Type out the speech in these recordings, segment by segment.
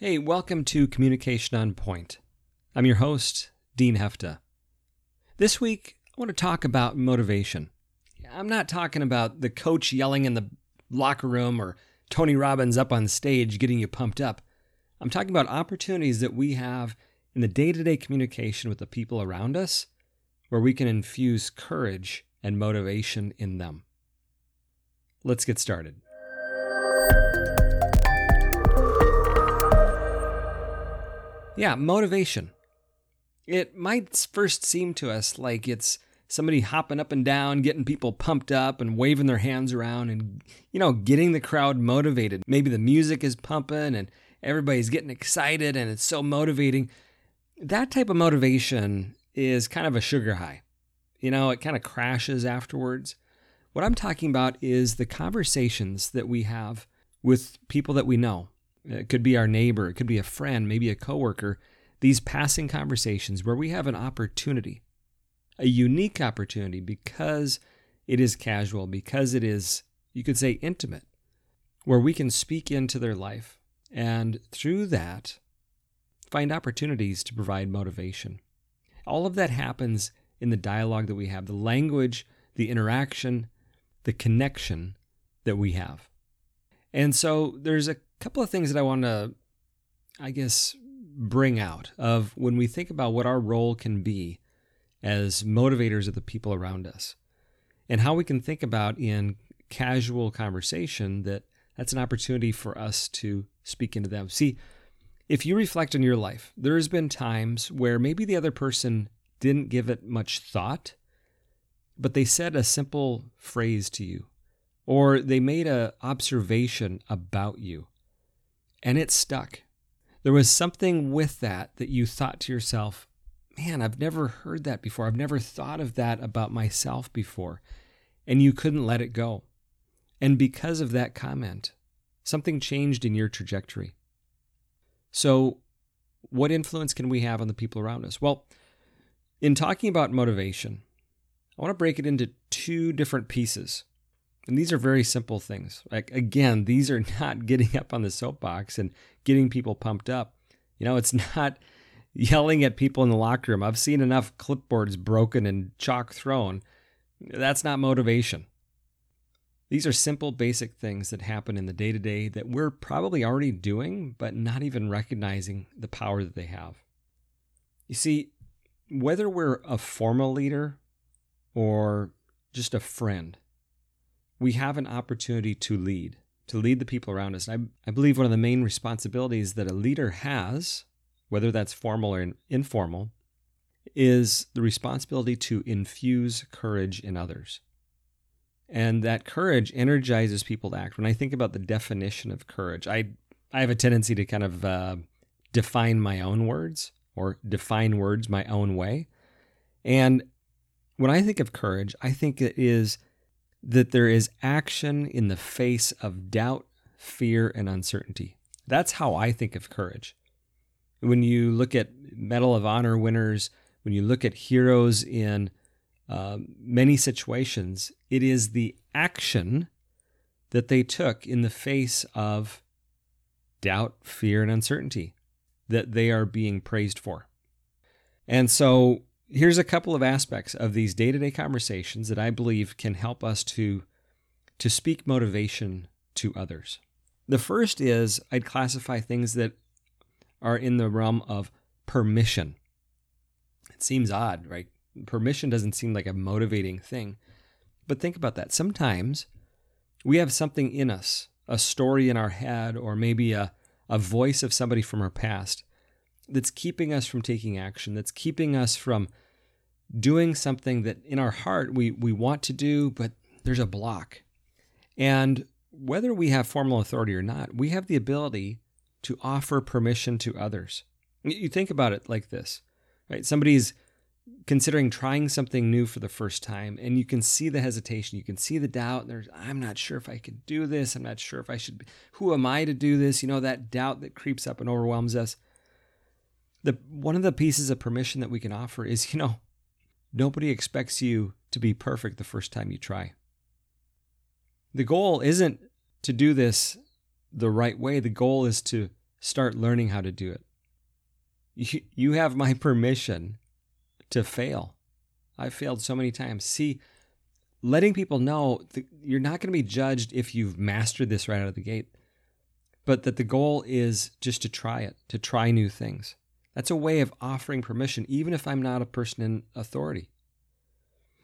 Hey, welcome to Communication on Point. I'm your host, Dean Hefta. This week, I want to talk about motivation. I'm not talking about the coach yelling in the locker room or Tony Robbins up on stage getting you pumped up. I'm talking about opportunities that we have in the day to day communication with the people around us where we can infuse courage and motivation in them. Let's get started. Yeah, motivation. It might first seem to us like it's somebody hopping up and down, getting people pumped up and waving their hands around and, you know, getting the crowd motivated. Maybe the music is pumping and everybody's getting excited and it's so motivating. That type of motivation is kind of a sugar high. You know, it kind of crashes afterwards. What I'm talking about is the conversations that we have with people that we know it could be our neighbor, it could be a friend, maybe a coworker. These passing conversations where we have an opportunity, a unique opportunity because it is casual, because it is, you could say, intimate, where we can speak into their life and through that find opportunities to provide motivation. All of that happens in the dialogue that we have, the language, the interaction, the connection that we have. And so there's a couple of things that I want to, I guess, bring out of when we think about what our role can be as motivators of the people around us and how we can think about in casual conversation that that's an opportunity for us to speak into them. See, if you reflect on your life, there has been times where maybe the other person didn't give it much thought, but they said a simple phrase to you or they made a observation about you and it stuck. There was something with that that you thought to yourself, man, I've never heard that before. I've never thought of that about myself before. And you couldn't let it go. And because of that comment, something changed in your trajectory. So, what influence can we have on the people around us? Well, in talking about motivation, I want to break it into two different pieces. And these are very simple things. Like again, these are not getting up on the soapbox and getting people pumped up. You know, it's not yelling at people in the locker room. I've seen enough clipboards broken and chalk thrown. That's not motivation. These are simple, basic things that happen in the day to day that we're probably already doing, but not even recognizing the power that they have. You see, whether we're a formal leader or just a friend, we have an opportunity to lead, to lead the people around us. I, I believe one of the main responsibilities that a leader has, whether that's formal or informal, is the responsibility to infuse courage in others. And that courage energizes people to act. When I think about the definition of courage, I, I have a tendency to kind of uh, define my own words or define words my own way. And when I think of courage, I think it is that there is action in the face of doubt, fear, and uncertainty. That's how I think of courage. When you look at Medal of Honor winners, when you look at heroes in uh, many situations, it is the action that they took in the face of doubt, fear, and uncertainty that they are being praised for. And so here's a couple of aspects of these day-to-day conversations that I believe can help us to to speak motivation to others. The first is I'd classify things that are in the realm of permission. It seems odd, right? Permission doesn't seem like a motivating thing. But think about that. Sometimes we have something in us, a story in our head, or maybe a, a voice of somebody from our past that's keeping us from taking action, that's keeping us from doing something that in our heart we, we want to do, but there's a block. And whether we have formal authority or not, we have the ability to offer permission to others. You think about it like this, right? Somebody's considering trying something new for the first time and you can see the hesitation you can see the doubt there's i'm not sure if i can do this i'm not sure if i should be, who am i to do this you know that doubt that creeps up and overwhelms us the one of the pieces of permission that we can offer is you know nobody expects you to be perfect the first time you try the goal isn't to do this the right way the goal is to start learning how to do it. You, you have my permission to fail. I've failed so many times. See, letting people know that you're not going to be judged if you've mastered this right out of the gate, but that the goal is just to try it, to try new things. That's a way of offering permission, even if I'm not a person in authority.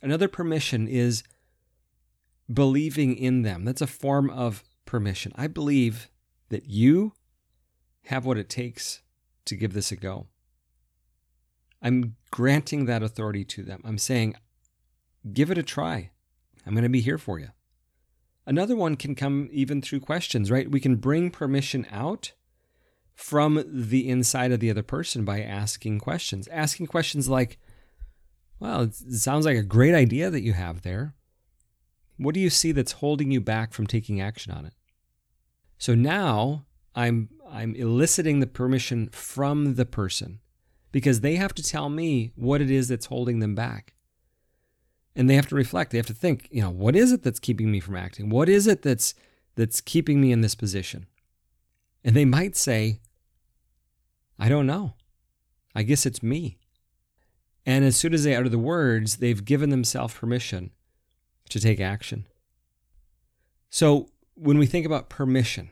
Another permission is believing in them. That's a form of permission. I believe that you have what it takes to give this a go. I'm granting that authority to them. I'm saying, give it a try. I'm going to be here for you. Another one can come even through questions, right? We can bring permission out from the inside of the other person by asking questions. Asking questions like, well, it sounds like a great idea that you have there. What do you see that's holding you back from taking action on it? So now I'm I'm eliciting the permission from the person because they have to tell me what it is that's holding them back. And they have to reflect. They have to think, you know, what is it that's keeping me from acting? What is it that's that's keeping me in this position? And they might say, I don't know. I guess it's me. And as soon as they utter the words, they've given themselves permission to take action. So when we think about permission,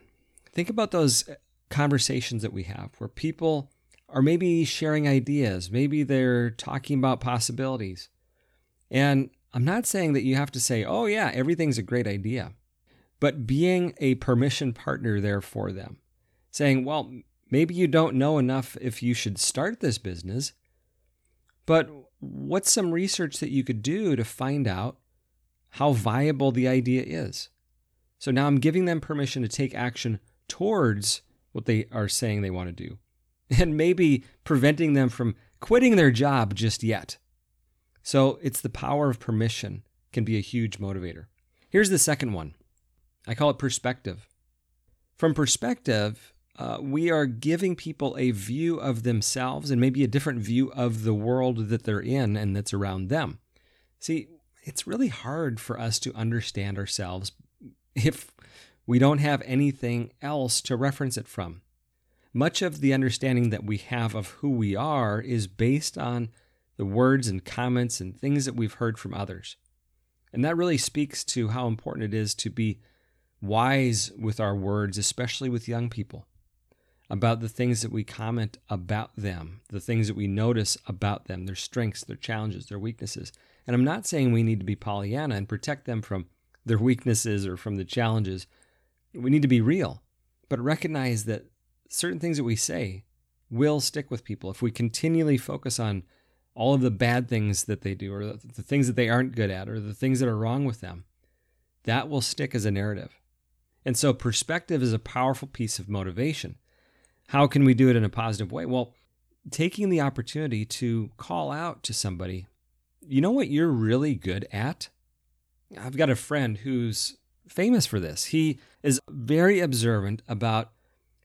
think about those conversations that we have where people are maybe sharing ideas, maybe they're talking about possibilities. And I'm not saying that you have to say, oh, yeah, everything's a great idea, but being a permission partner there for them, saying, well, maybe you don't know enough if you should start this business, but what's some research that you could do to find out how viable the idea is? So now I'm giving them permission to take action towards what they are saying they want to do, and maybe preventing them from quitting their job just yet. So it's the power of permission can be a huge motivator. Here's the second one. I call it perspective. From perspective, uh, we are giving people a view of themselves and maybe a different view of the world that they're in and that's around them. See, it's really hard for us to understand ourselves if we don't have anything else to reference it from. Much of the understanding that we have of who we are is based on the words and comments and things that we've heard from others. And that really speaks to how important it is to be wise with our words, especially with young people about the things that we comment about them, the things that we notice about them, their strengths, their challenges, their weaknesses. And I'm not saying we need to be Pollyanna and protect them from their weaknesses or from the challenges. We need to be real, but recognize that certain things that we say will stick with people if we continually focus on all of the bad things that they do or the things that they aren't good at or the things that are wrong with them. That will stick as a narrative. And so perspective is a powerful piece of motivation. How can we do it in a positive way? Well, taking the opportunity to call out to somebody, you know what you're really good at? I've got a friend who's famous for this. He is very observant about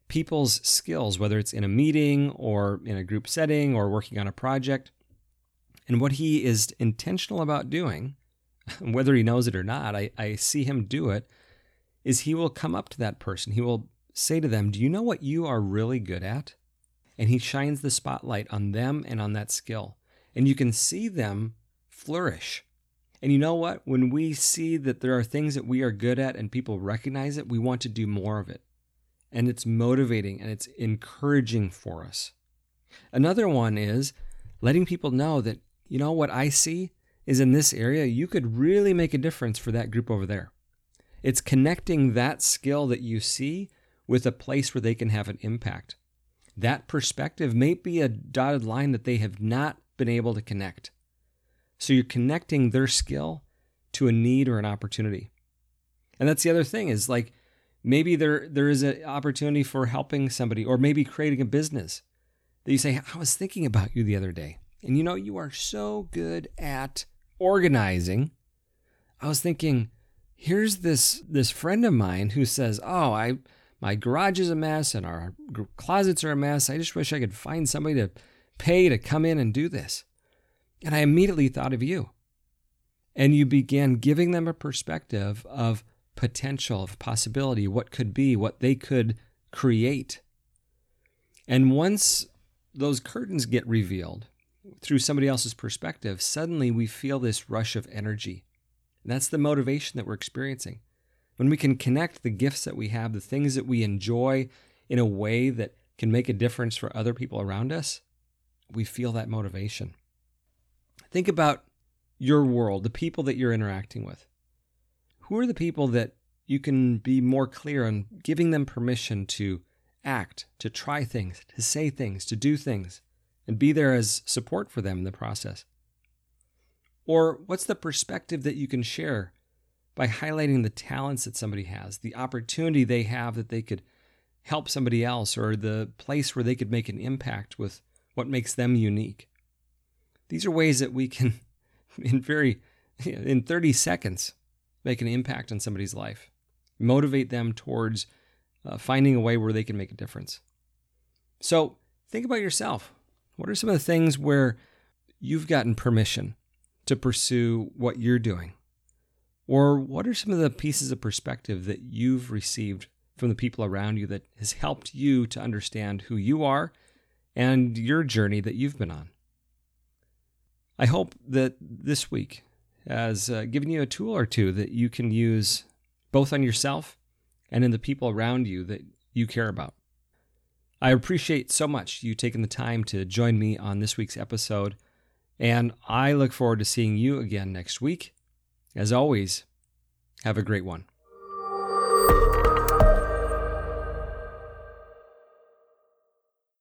people's skills, whether it's in a meeting or in a group setting or working on a project. And what he is intentional about doing, whether he knows it or not, I, I see him do it, is he will come up to that person. He will say to them, Do you know what you are really good at? And he shines the spotlight on them and on that skill. And you can see them flourish. And you know what? When we see that there are things that we are good at and people recognize it, we want to do more of it. And it's motivating and it's encouraging for us. Another one is letting people know that, you know, what I see is in this area, you could really make a difference for that group over there. It's connecting that skill that you see with a place where they can have an impact. That perspective may be a dotted line that they have not been able to connect. So you're connecting their skill to a need or an opportunity. And that's the other thing is like maybe there there is an opportunity for helping somebody or maybe creating a business that you say, I was thinking about you the other day. And you know, you are so good at organizing. I was thinking, here's this this friend of mine who says, "Oh, I my garage is a mess and our closets are a mess. I just wish I could find somebody to pay to come in and do this. And I immediately thought of you. And you began giving them a perspective of potential, of possibility, what could be, what they could create. And once those curtains get revealed through somebody else's perspective, suddenly we feel this rush of energy. And that's the motivation that we're experiencing. When we can connect the gifts that we have, the things that we enjoy in a way that can make a difference for other people around us, we feel that motivation. Think about your world, the people that you're interacting with. Who are the people that you can be more clear on giving them permission to act, to try things, to say things, to do things, and be there as support for them in the process? Or what's the perspective that you can share by highlighting the talents that somebody has, the opportunity they have that they could help somebody else, or the place where they could make an impact with what makes them unique? These are ways that we can, in very, in 30 seconds, make an impact on somebody's life, motivate them towards uh, finding a way where they can make a difference. So think about yourself. What are some of the things where you've gotten permission to pursue what you're doing? Or what are some of the pieces of perspective that you've received from the people around you that has helped you to understand who you are and your journey that you've been on? I hope that this week has uh, given you a tool or two that you can use both on yourself and in the people around you that you care about. I appreciate so much you taking the time to join me on this week's episode, and I look forward to seeing you again next week. As always, have a great one.